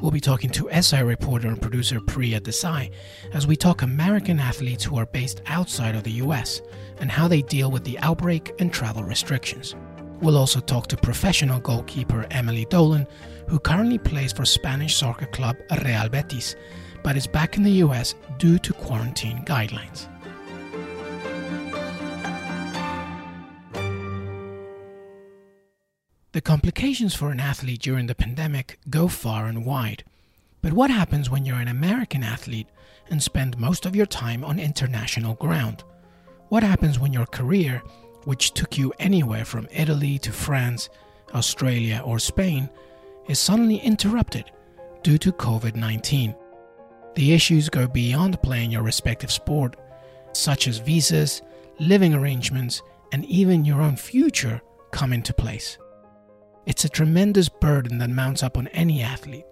we'll be talking to SI reporter and producer Priya Desai as we talk American athletes who are based outside of the US and how they deal with the outbreak and travel restrictions. We'll also talk to professional goalkeeper Emily Dolan, who currently plays for Spanish soccer club Real Betis, but is back in the US due to quarantine guidelines. The complications for an athlete during the pandemic go far and wide. But what happens when you're an American athlete and spend most of your time on international ground? What happens when your career, which took you anywhere from Italy to France, Australia, or Spain, is suddenly interrupted due to COVID 19? The issues go beyond playing your respective sport, such as visas, living arrangements, and even your own future come into place. It's a tremendous burden that mounts up on any athlete,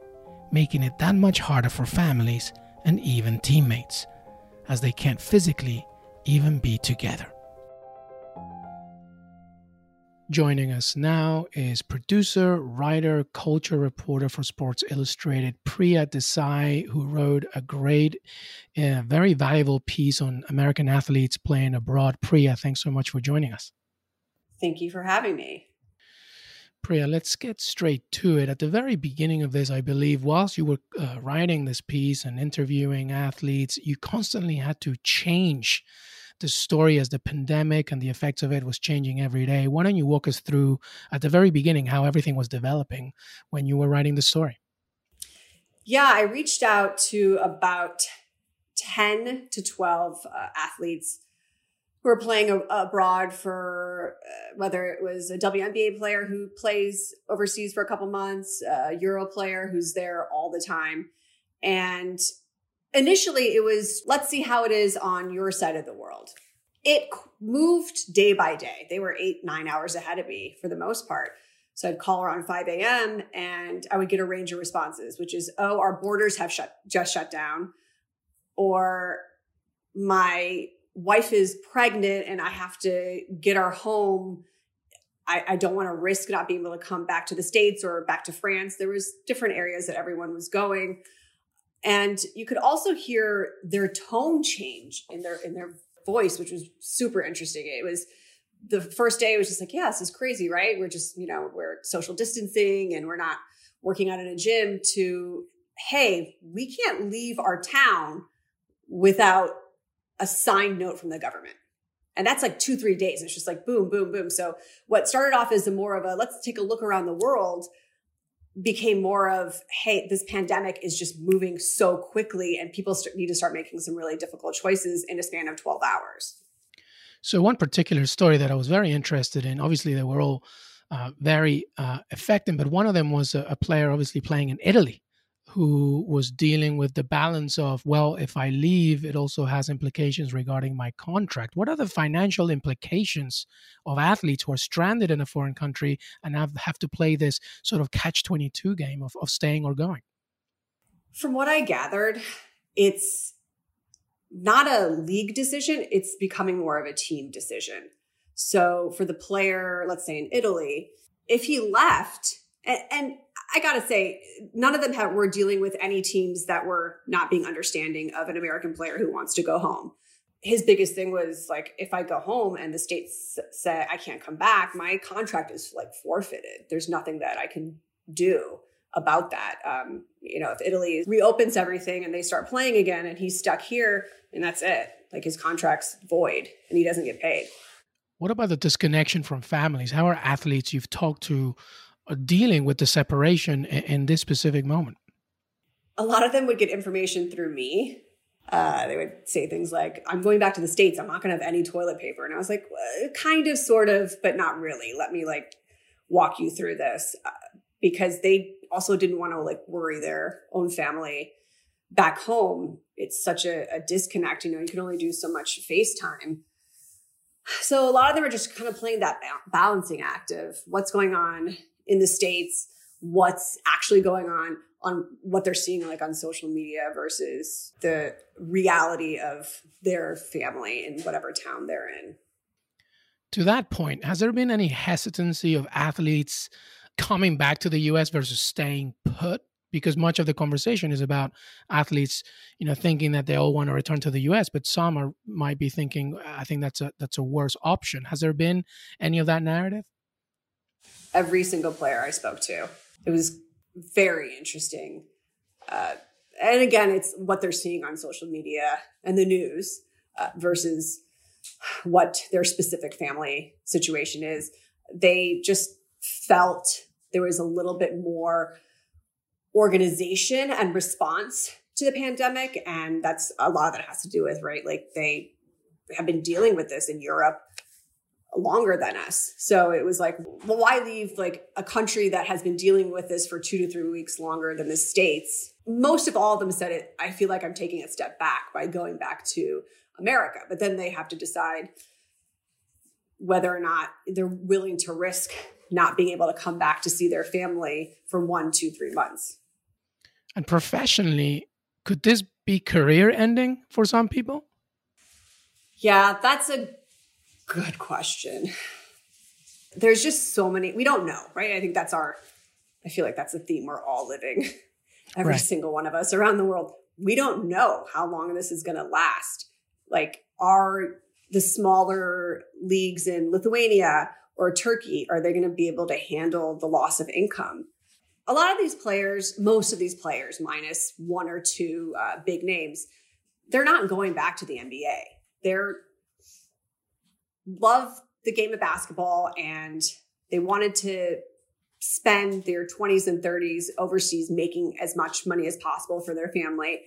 making it that much harder for families and even teammates, as they can't physically even be together. Joining us now is producer, writer, culture reporter for Sports Illustrated, Priya Desai, who wrote a great, uh, very valuable piece on American athletes playing abroad. Priya, thanks so much for joining us. Thank you for having me. Priya, let's get straight to it. At the very beginning of this, I believe, whilst you were uh, writing this piece and interviewing athletes, you constantly had to change the story as the pandemic and the effects of it was changing every day. Why don't you walk us through at the very beginning how everything was developing when you were writing the story? Yeah, I reached out to about 10 to 12 uh, athletes who are playing abroad for uh, whether it was a WNBA player who plays overseas for a couple months, a Euro player who's there all the time. And initially it was let's see how it is on your side of the world. It moved day by day. They were eight, nine hours ahead of me for the most part. So I'd call around 5 a.m. and I would get a range of responses, which is, oh, our borders have shut just shut down. Or my wife is pregnant and I have to get our home. I, I don't want to risk not being able to come back to the States or back to France. There was different areas that everyone was going. And you could also hear their tone change in their in their voice, which was super interesting. It was the first day it was just like, yeah, this is crazy, right? We're just, you know, we're social distancing and we're not working out in a gym to, hey, we can't leave our town without a signed note from the government. And that's like two, three days. It's just like boom, boom, boom. So what started off as a more of a let's take a look around the world became more of, hey, this pandemic is just moving so quickly and people st- need to start making some really difficult choices in a span of 12 hours. So, one particular story that I was very interested in, obviously, they were all uh, very uh, but one of them was a, a, player obviously playing in Italy who was dealing with the balance of, well, if I leave, it also has implications regarding my contract. What are the financial implications of athletes who are stranded in a foreign country and have, have to play this sort of catch 22 game of, of staying or going? From what I gathered, it's not a league decision, it's becoming more of a team decision. So for the player, let's say in Italy, if he left, and, and I gotta say, none of them were dealing with any teams that were not being understanding of an American player who wants to go home. His biggest thing was like, if I go home and the states say I can't come back, my contract is like forfeited. There's nothing that I can do about that. Um, you know, if Italy reopens everything and they start playing again and he's stuck here and that's it, like his contract's void and he doesn't get paid. What about the disconnection from families? How are athletes you've talked to dealing with the separation in, in this specific moment? A lot of them would get information through me. Uh, they would say things like, I'm going back to the States. I'm not going to have any toilet paper. And I was like, well, kind of, sort of, but not really. Let me like walk you through this uh, because they also didn't want to like worry their own family back home. It's such a, a disconnect. You know, you can only do so much FaceTime. So a lot of them are just kind of playing that balancing act of what's going on in the States, what's actually going on on what they're seeing like on social media versus the reality of their family in whatever town they're in. To that point, has there been any hesitancy of athletes coming back to the US versus staying put? Because much of the conversation is about athletes, you know, thinking that they all want to return to the US, but some are might be thinking, I think that's a that's a worse option. Has there been any of that narrative? Every single player I spoke to. It was very interesting. Uh, and again, it's what they're seeing on social media and the news uh, versus what their specific family situation is. They just felt there was a little bit more organization and response to the pandemic. And that's a lot of that has to do with, right? Like they have been dealing with this in Europe longer than us. So it was like, well, why leave like a country that has been dealing with this for two to three weeks longer than the States? Most of all of them said it, I feel like I'm taking a step back by going back to America. But then they have to decide whether or not they're willing to risk not being able to come back to see their family for one, two, three months. And professionally, could this be career ending for some people? Yeah, that's a Good question. There's just so many, we don't know, right? I think that's our, I feel like that's the theme we're all living, every right. single one of us around the world. We don't know how long this is going to last. Like, are the smaller leagues in Lithuania or Turkey, are they going to be able to handle the loss of income? A lot of these players, most of these players, minus one or two uh, big names, they're not going back to the NBA. They're love the game of basketball and they wanted to spend their 20s and 30s overseas making as much money as possible for their family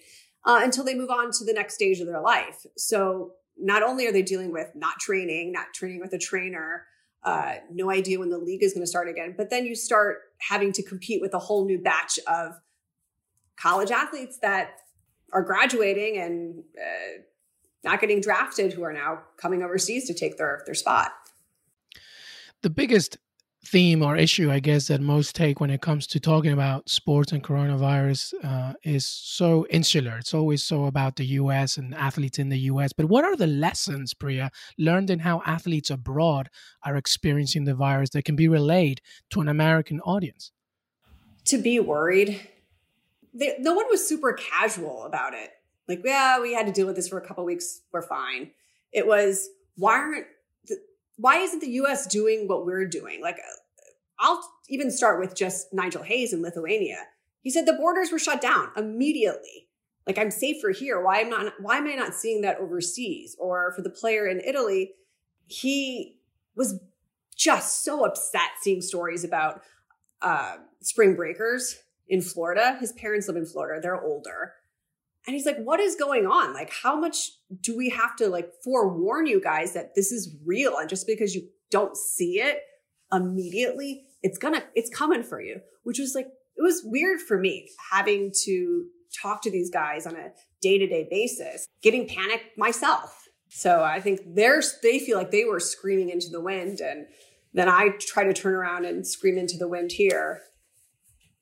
uh, until they move on to the next stage of their life. So not only are they dealing with not training, not training with a trainer, uh, no idea when the league is going to start again, but then you start having to compete with a whole new batch of college athletes that are graduating and uh, not getting drafted who are now coming overseas to take their their spot. The biggest theme or issue, I guess, that most take when it comes to talking about sports and coronavirus uh, is so insular. It's always so about the U.S. and athletes in the U.S. But what are the lessons, Priya, learned in how athletes abroad are experiencing the virus that can be relayed to an American audience? To be worried. They, no one was super casual about it like, yeah, we had to deal with this for a couple weeks. We're fine. It was why aren't the, why isn't the U.S. doing what we're doing? Like, I'll even start with just Nigel Hayes in Lithuania. He said the borders were shut down immediately. Like, I'm safer here. Why am not? Why am I not seeing that overseas? Or for the player in Italy, he was just so upset seeing stories about uh, spring breakers in Florida. His parents live in Florida. They're older and he's like, what is going on? Like, how much do we have to like forewarn you guys that this is real? And just because you don't see it immediately, it's gonna, it's coming for you, which was like, it was weird for me having to talk to these guys on a day-to-day basis, getting panicked myself. So I think they're they feel like they were screaming into the wind and then I try to turn around and scream into the wind here.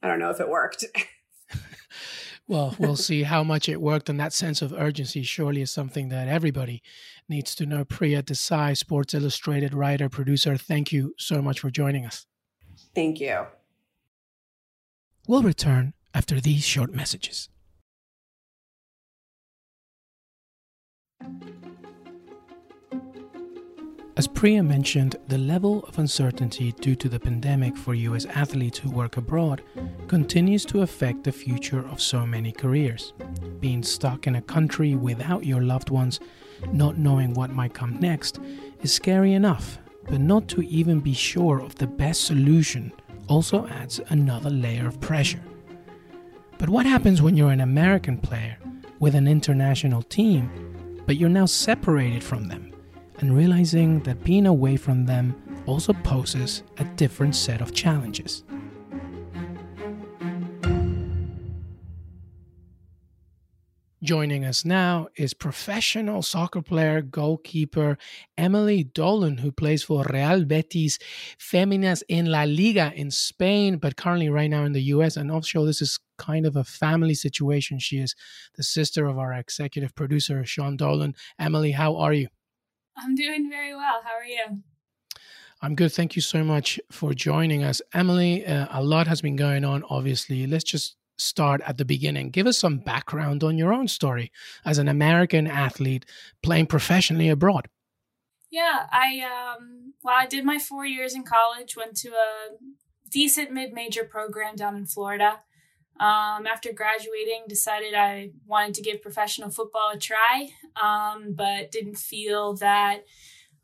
I don't know if it worked. well, we'll see how much it worked. And that sense of urgency surely is something that everybody needs to know. Priya Desai, Sports Illustrated writer, producer, thank you so much for joining us. Thank you. We'll return after these short messages. As Priya mentioned, the level of uncertainty due to the pandemic for US athletes who work abroad continues to affect the future of so many careers. Being stuck in a country without your loved ones, not knowing what might come next, is scary enough, but not to even be sure of the best solution also adds another layer of pressure. But what happens when you're an American player with an international team, but you're now separated from them? And realizing that being away from them also poses a different set of challenges. Joining us now is professional soccer player, goalkeeper Emily Dolan, who plays for Real Betis Feminas in La Liga in Spain, but currently right now in the US. And also, this is kind of a family situation. She is the sister of our executive producer, Sean Dolan. Emily, how are you? I'm doing very well. How are you? I'm good. Thank you so much for joining us. Emily, uh, a lot has been going on, obviously. Let's just start at the beginning. Give us some background on your own story as an American athlete playing professionally abroad. Yeah, I um well, I did my 4 years in college, went to a decent mid-major program down in Florida. Um, after graduating, decided I wanted to give professional football a try, um, but didn't feel that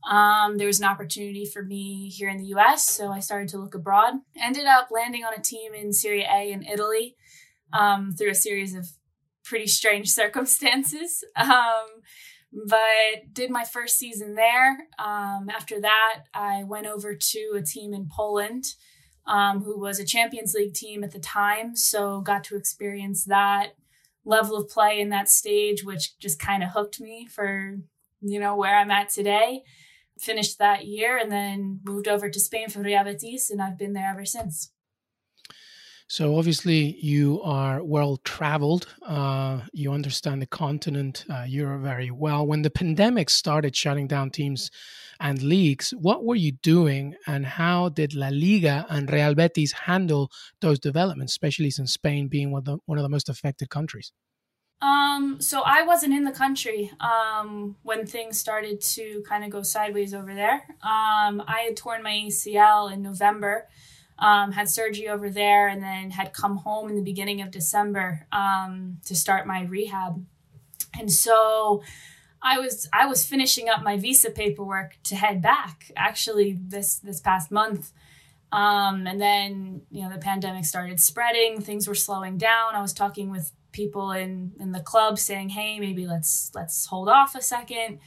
um, there was an opportunity for me here in the US. So I started to look abroad. Ended up landing on a team in Serie A in Italy um, through a series of pretty strange circumstances. Um, but did my first season there. Um, after that, I went over to a team in Poland um, who was a Champions League team at the time. So got to experience that level of play in that stage, which just kind of hooked me for, you know, where I'm at today. Finished that year and then moved over to Spain for Real Betis, and I've been there ever since. So obviously you are well traveled. Uh, you understand the continent uh, Europe very well. When the pandemic started shutting down teams and leagues, what were you doing, and how did La Liga and Real Betis handle those developments, especially since Spain being one of the, one of the most affected countries? Um, so I wasn't in the country um, when things started to kind of go sideways over there. Um, I had torn my ACL in November um, had surgery over there, and then had come home in the beginning of December um, to start my rehab. And so I was I was finishing up my visa paperwork to head back actually this this past month. Um, and then you know the pandemic started spreading, things were slowing down. I was talking with people in in the club saying, "Hey, maybe let's let's hold off a second.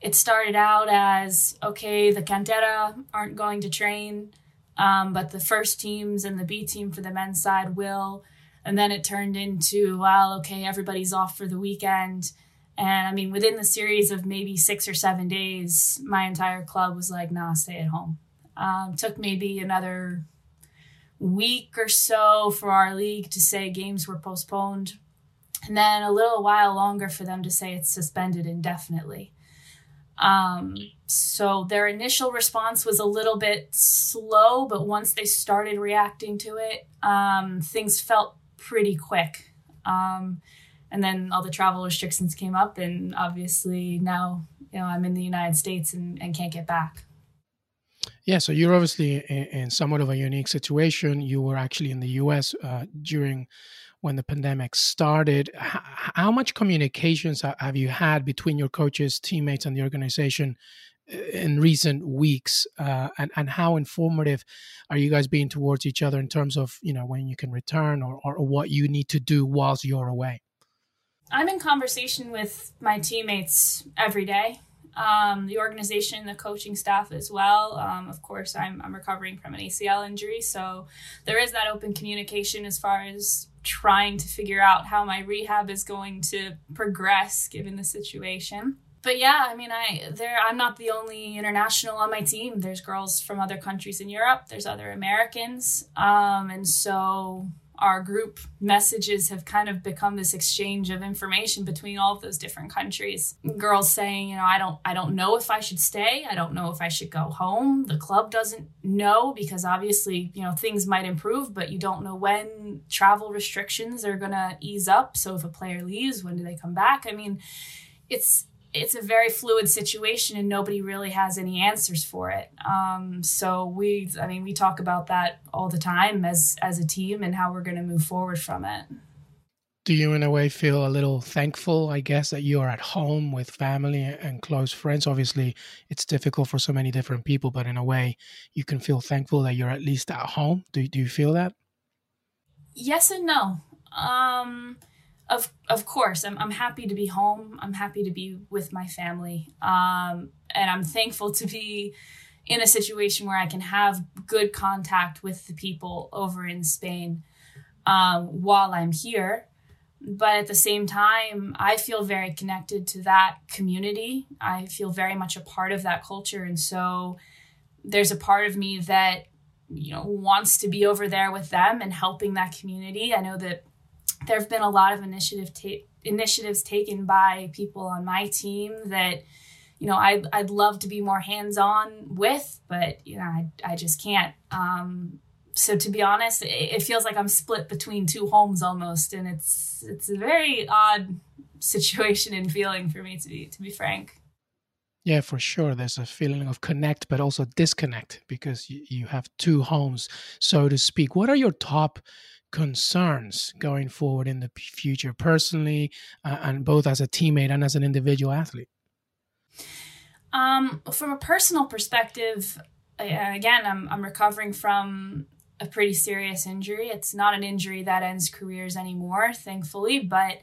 It started out as okay, the cantera aren't going to train. Um, but the first teams and the B team for the men's side will. And then it turned into, well, okay, everybody's off for the weekend. And I mean, within the series of maybe six or seven days, my entire club was like, nah, stay at home. Um, took maybe another week or so for our league to say games were postponed. And then a little while longer for them to say it's suspended indefinitely. Um, so their initial response was a little bit slow, but once they started reacting to it, um, things felt pretty quick. Um, and then all the travel restrictions came up, and obviously now you know I'm in the United States and, and can't get back. Yeah, so you're obviously in, in, somewhat of a unique situation. You were actually in the U.S. Uh, during when the pandemic started. How much communications have you had between your coaches, teammates, and the organization uh, in recent weeks? Uh, and, and how informative are you guys being towards each other in terms of, you know, when you can return or, or what you need to do whilst you're away? I'm in conversation with my teammates every day. um, the organization, the coaching staff as well. Um, of course, I'm, I'm recovering from an ACL injury, so there is that open communication as far as trying to figure out how my rehab is going to progress given the situation. But yeah, I mean, I there I'm not the only international on my team. There's girls from other countries in Europe. There's other Americans, um, and so our group messages have kind of become this exchange of information between all of those different countries. Girls saying you know i don't i don't know if i should stay. I don't know if i should go home. The club doesn't know because obviously you know things might improve but you don't know when travel restrictions are going to ease up. So if a player leaves when do they come back? I mean it's it's a very fluid situation and nobody really has any answers for it. Um, so we, I mean, we talk about that all the time as as a team and how we're going to move forward from it. Do you, in a way, feel a little thankful? I guess that you are at home with family and close friends. Obviously, it's difficult for so many different people, but in a way, you can feel thankful that you're at least at home. Do do you feel that? Yes and no. Um, of of course I'm, I'm happy to be home. I'm happy to be with my family. Um, and i'm thankful to be in a situation where i can have good contact with the people over in spain um, while i'm here. But at the same time i feel very connected to that community. I feel very much a part of that culture. And so there's a part of me that you know wants to be over there with them and helping that community. I know that there have been a lot of initiative ta- initiatives taken by people on my team that you know I'd, I'd love to be more hands-on with but you know i, I just can't um, so to be honest it, it feels like i'm split between two homes almost and it's it's a very odd situation and feeling for me to be to be frank yeah, for sure. There's a feeling of connect, but also disconnect because you, you have two homes, so to speak. What are your top concerns going forward in the future personally uh, and both as a teammate and as an individual athlete? Um, from a personal perspective again I'm, I'm recovering from a pretty serious injury. It's not an injury that ends careers anymore thankfully but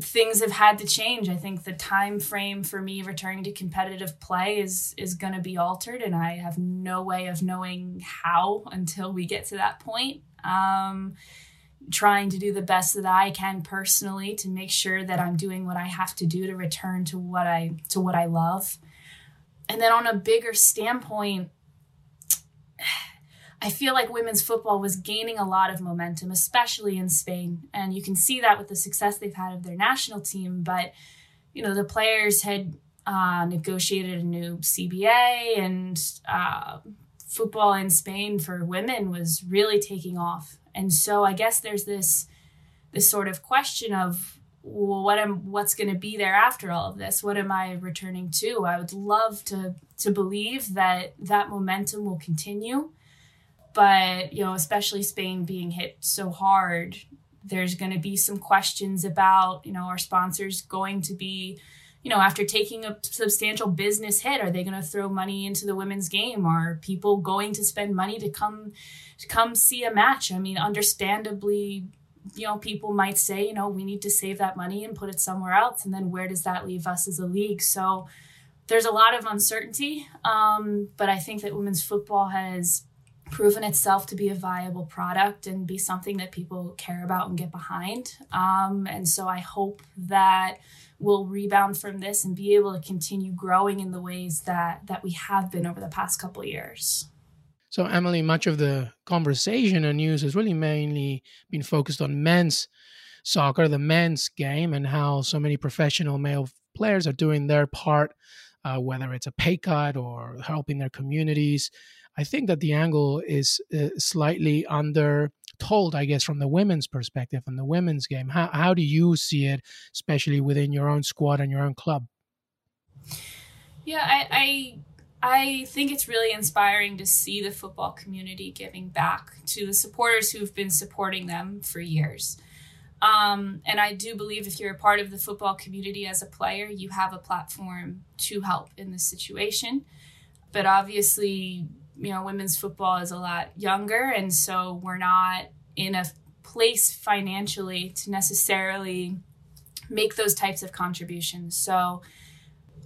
things have had to change. I think the time frame for me returning to competitive play is is going to be altered and i have no way of knowing how until we get to that point um, trying to do the best that I can personally to make sure that I'm doing what I have to do to return to what I to what I love. And then on a bigger standpoint, I feel like women's football was gaining a lot of momentum, especially in Spain. And you can see that with the success they've had of their national team. But, you know, the players had uh, negotiated a new CBA and uh, football in Spain for women was really taking off. And so I guess there's this this sort of question of well, what am what's going to be there after all of this? What am I returning to? I would love to to believe that that momentum will continue, but you know, especially Spain being hit so hard, there's going to be some questions about you know our sponsors going to be you know, after taking a substantial business hit, are they going to throw money into the women's game? Are people going to spend money to come to come see a match? I mean, understandably, you know, people might say, you know, we need to save that money and put it somewhere else, and then where does that leave us as a league? So there's a lot of uncertainty, um, but I think that women's football has proven itself to be a viable product and be something that people care about and get behind. Um, and so I hope that we'll rebound from this and be able to continue growing in the ways that that we have been over the past couple years. So Emily, much of the conversation and news has really mainly been focused on men's soccer, the men's game, and how so many professional male players are doing their part, uh, whether it's a pay cut or helping their communities. I think that the angle is uh, slightly under told, I guess, from the women's perspective and the women's game. How, how do you see it, especially within your own squad and your own club? Yeah, I, I I think it's really inspiring to see the football community giving back to the supporters who've been supporting them for years. Um, and I do believe if you're a part of the football community as a player, you have a platform to help in this situation. But obviously, you know, women's football is a lot younger, and so we're not in a place financially to necessarily make those types of contributions. So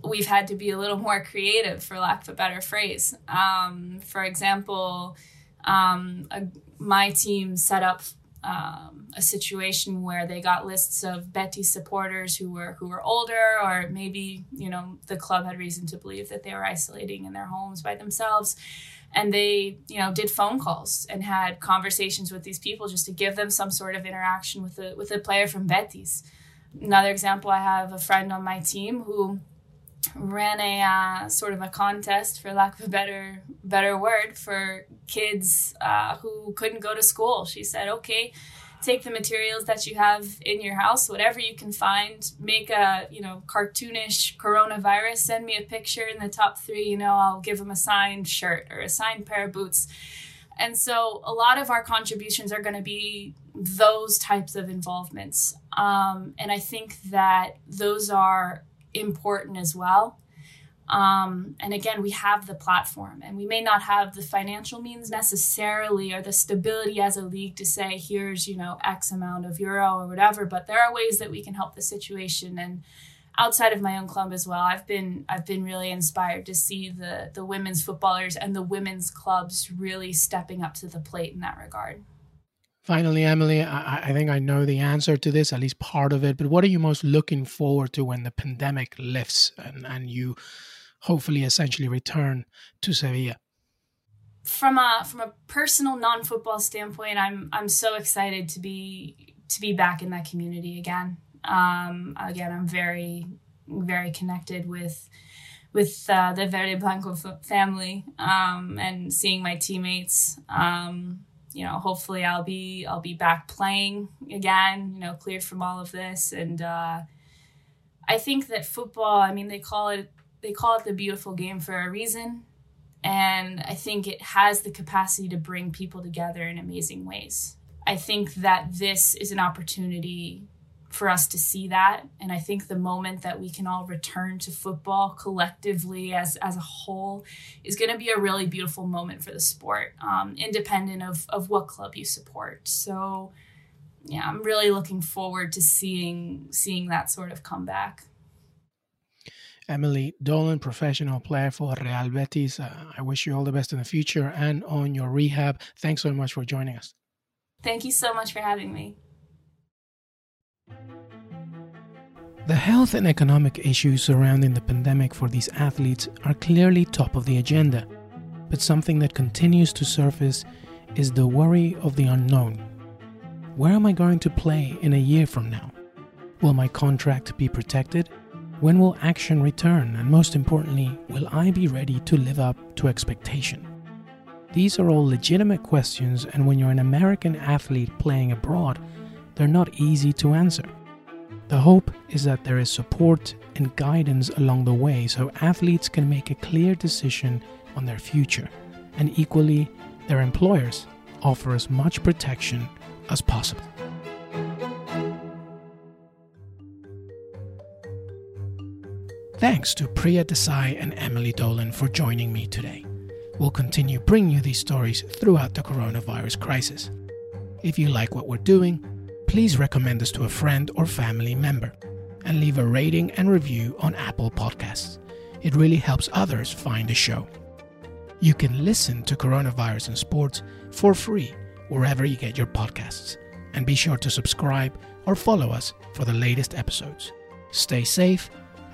we've had to be a little more creative, for lack of a better phrase. Um, for example, um, a, my team set up um, a situation where they got lists of Betis supporters who were who were older, or maybe you know the club had reason to believe that they were isolating in their homes by themselves, and they you know did phone calls and had conversations with these people just to give them some sort of interaction with a with a player from Betis. Another example, I have a friend on my team who ran a uh, sort of a contest, for lack of a better better word, for kids uh, who couldn't go to school. She said, "Okay, take the materials that you have in your house, whatever you can find, make a you know cartoonish coronavirus. Send me a picture in the top three. You know, I'll give them a signed shirt or a signed pair of boots." And so, a lot of our contributions are going to be those types of involvements. Um, and I think that those are important as well. Um, and again, we have the platform, and we may not have the financial means necessarily or the stability as a league to say, here's, you know, X amount of euro or whatever, but there are ways that we can help the situation. And outside of my own club as well, I've been I've been really inspired to see the the women's footballers and the women's clubs really stepping up to the plate in that regard. Finally, Emily, I, I, think I know the answer to this, at least part of it, but what are you most looking forward to when the pandemic lifts and, and you hopefully essentially return to Sevilla? From a from a personal non football standpoint, I'm I'm so excited to be to be back in that community again. Um, again, I'm very very connected with with uh, the verdiblanco family um, and seeing my teammates. Um, you know, hopefully I'll be I'll be back playing again. You know, cleared from all of this, and uh, I think that football. I mean, they call it they call it the beautiful game for a reason, and I think it has the capacity to bring people together in amazing ways. I think that this is an opportunity for us to see that. And I think the moment that we can all return to football collectively as, as a whole is going to be a really beautiful moment for the sport, um, independent of, of what club you support. So, yeah, I'm really looking forward to seeing seeing that sort of comeback. Emily Dolan, professional player for Real Betis. Uh, I wish you all the best in the future and on your rehab. Thanks so much for joining us. Thank you so much for having me. The health and economic issues surrounding the pandemic for these athletes are clearly top of the agenda, but something that continues to surface is the worry of the unknown. Where am I going to play in a year from now? Will my contract be protected? When will action return? And most importantly, will I be ready to live up to expectation? These are all legitimate questions, and when you're an American athlete playing abroad, they're not easy to answer. The hope is that there is support and guidance along the way so athletes can make a clear decision on their future, and equally, their employers offer as much protection as possible. Thanks to Priya Desai and Emily Dolan for joining me today. We'll continue bringing you these stories throughout the coronavirus crisis. If you like what we're doing, please recommend us to a friend or family member and leave a rating and review on Apple Podcasts. It really helps others find the show. You can listen to Coronavirus and Sports for free wherever you get your podcasts. And be sure to subscribe or follow us for the latest episodes. Stay safe,